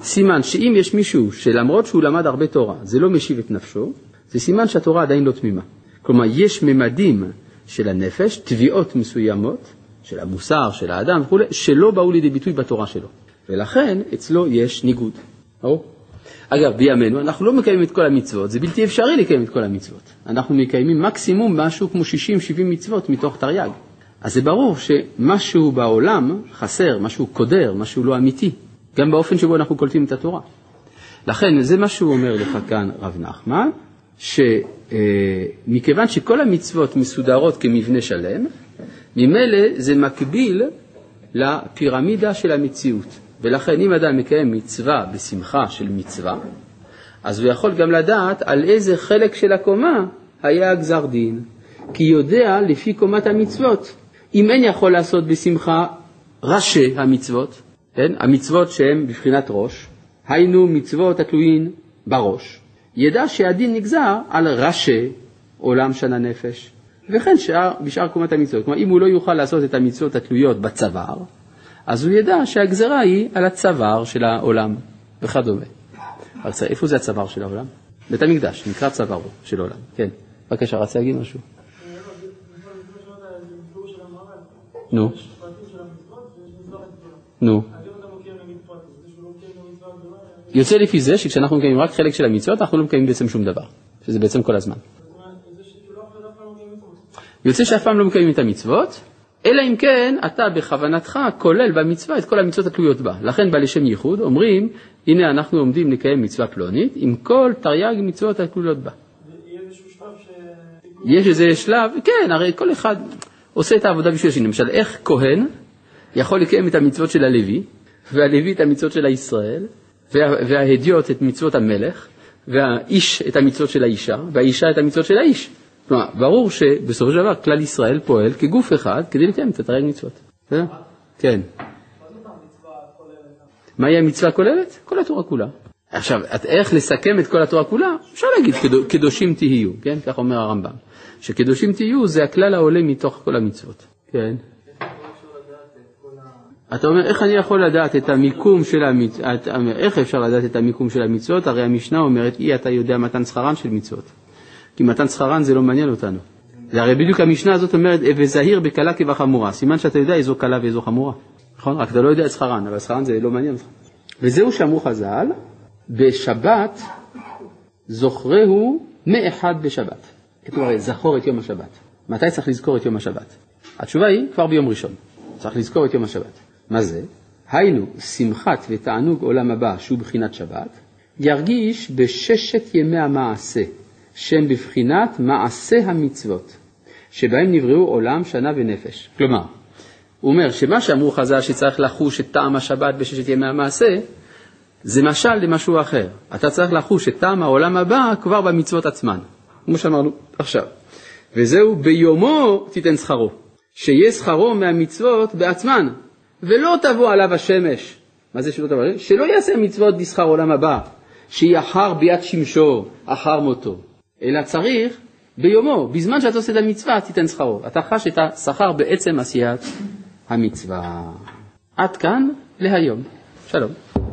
סימן שאם יש מישהו שלמרות שהוא למד הרבה תורה, זה לא משיב את נפשו, זה סימן שהתורה עדיין לא תמימה. כלומר, יש ממדים של הנפש, תביעות מסוימות, של המוסר, של האדם וכו', שלא באו לידי ביטוי בתורה שלו. ולכן אצלו יש ניגוד. ברור? אגב, בימינו אנחנו לא מקיימים את כל המצוות, זה בלתי אפשרי לקיים את כל המצוות. אנחנו מקיימים מקסימום משהו כמו 60-70 מצוות מתוך תרי"ג. אז זה ברור שמשהו בעולם חסר, משהו קודר, משהו לא אמיתי, גם באופן שבו אנחנו קולטים את התורה. לכן, זה מה שהוא אומר לך כאן, רב נחמן, שמכיוון שכל המצוות מסודרות כמבנה שלם, ממילא זה מקביל לפירמידה של המציאות. ולכן אם אדם מקיים מצווה בשמחה של מצווה, אז הוא יכול גם לדעת על איזה חלק של הקומה היה הגזר דין, כי יודע לפי קומת המצוות. אם אין יכול לעשות בשמחה ראשי המצוות, כן? המצוות שהן בבחינת ראש, היינו מצוות התלויים בראש, ידע שהדין נגזר על ראשי עולם שנה נפש, וכן שאר, בשאר קומת המצוות. כלומר, אם הוא לא יוכל לעשות את המצוות התלויות בצוואר, אז הוא ידע שהגזרה היא על הצוואר של העולם וכדומה. איפה זה הצוואר של העולם? בית המקדש, נקרא צווארו של העולם. כן, בבקשה, רצה להגיד משהו? נו. נו. יוצא לפי זה שכשאנחנו מקיימים רק חלק של המצוות, אנחנו לא מקיימים בעצם שום דבר, שזה בעצם כל הזמן. יוצא שאף פעם לא מקיימים את המצוות, אלא אם כן אתה בכוונתך כולל במצווה את כל המצוות התלויות בה. לכן בא לשם ייחוד אומרים, הנה אנחנו עומדים לקיים מצווה פלונית עם כל תרי"ג מצוות התלויות בה. יש איזה שלב, כן, הרי כל אחד עושה את העבודה בשביל השני. למשל, איך כהן יכול לקיים את המצוות של הלוי, והלוי את המצוות של הישראל, וה, וההדיוט את מצוות המלך, והאיש את המצוות של האישה, והאישה את המצוות של האיש. כלומר, ברור שבסופו של דבר כלל ישראל פועל כגוף אחד כדי לקיים את התרי"ג מצוות. כן. מהי המצווה הכוללת? כל התורה כולה. עכשיו, איך לסכם את כל התורה כולה? אפשר להגיד קדושים תהיו, כן? כך אומר הרמב"ם. שקדושים תהיו זה הכלל העולה מתוך כל המצוות. כן. אתה אומר, איך אני יכול לדעת את המיקום של המצוות, איך אפשר לדעת את המיקום של המצוות? הרי המשנה אומרת, אי אתה יודע מתן שכרן של מצוות. כי מתן שכרן זה לא מעניין אותנו. זה הרי בדיוק המשנה הזאת אומרת, וזהיר בקלה כבחמורה. סימן שאתה יודע איזו קלה ואיזו חמורה. נכון? רק אתה לא יודע את שכרן, אבל שכרן זה לא מעניין אותך. וזהו שאמרו חז"ל, בשבת זוכרהו מאחד בשבת. כתוב הרי זכור את יום השבת. מתי צריך לזכור את יום השבת? התשובה היא כבר ביום ראשון. צריך לזכור את יום השבת. מה זה? היינו, שמחת ותענוג עולם הבא, שהוא בחינת שבת, ירגיש בששת ימי המעשה, שהם בבחינת מעשה המצוות, שבהם נבראו עולם, שנה ונפש. כלומר, הוא אומר שמה שאמרו חז"ל שצריך לחוש את טעם השבת בששת ימי המעשה, זה משל למשהו אחר. אתה צריך לחוש את טעם העולם הבא כבר במצוות עצמן, כמו שאמרנו עכשיו. וזהו ביומו תיתן שכרו, שיהיה שכרו מהמצוות בעצמן, ולא תבוא עליו השמש. מה זה שלא תבוא? שלא יעשה מצוות בשכר עולם הבא, שיהיה אחר ביאת שמשו, אחר מותו. אלא צריך ביומו, בזמן שאתה עושה את המצווה, תיתן שכרו. אתה חש את השכר בעצם עשיית המצווה. עד כאן להיום. שלום.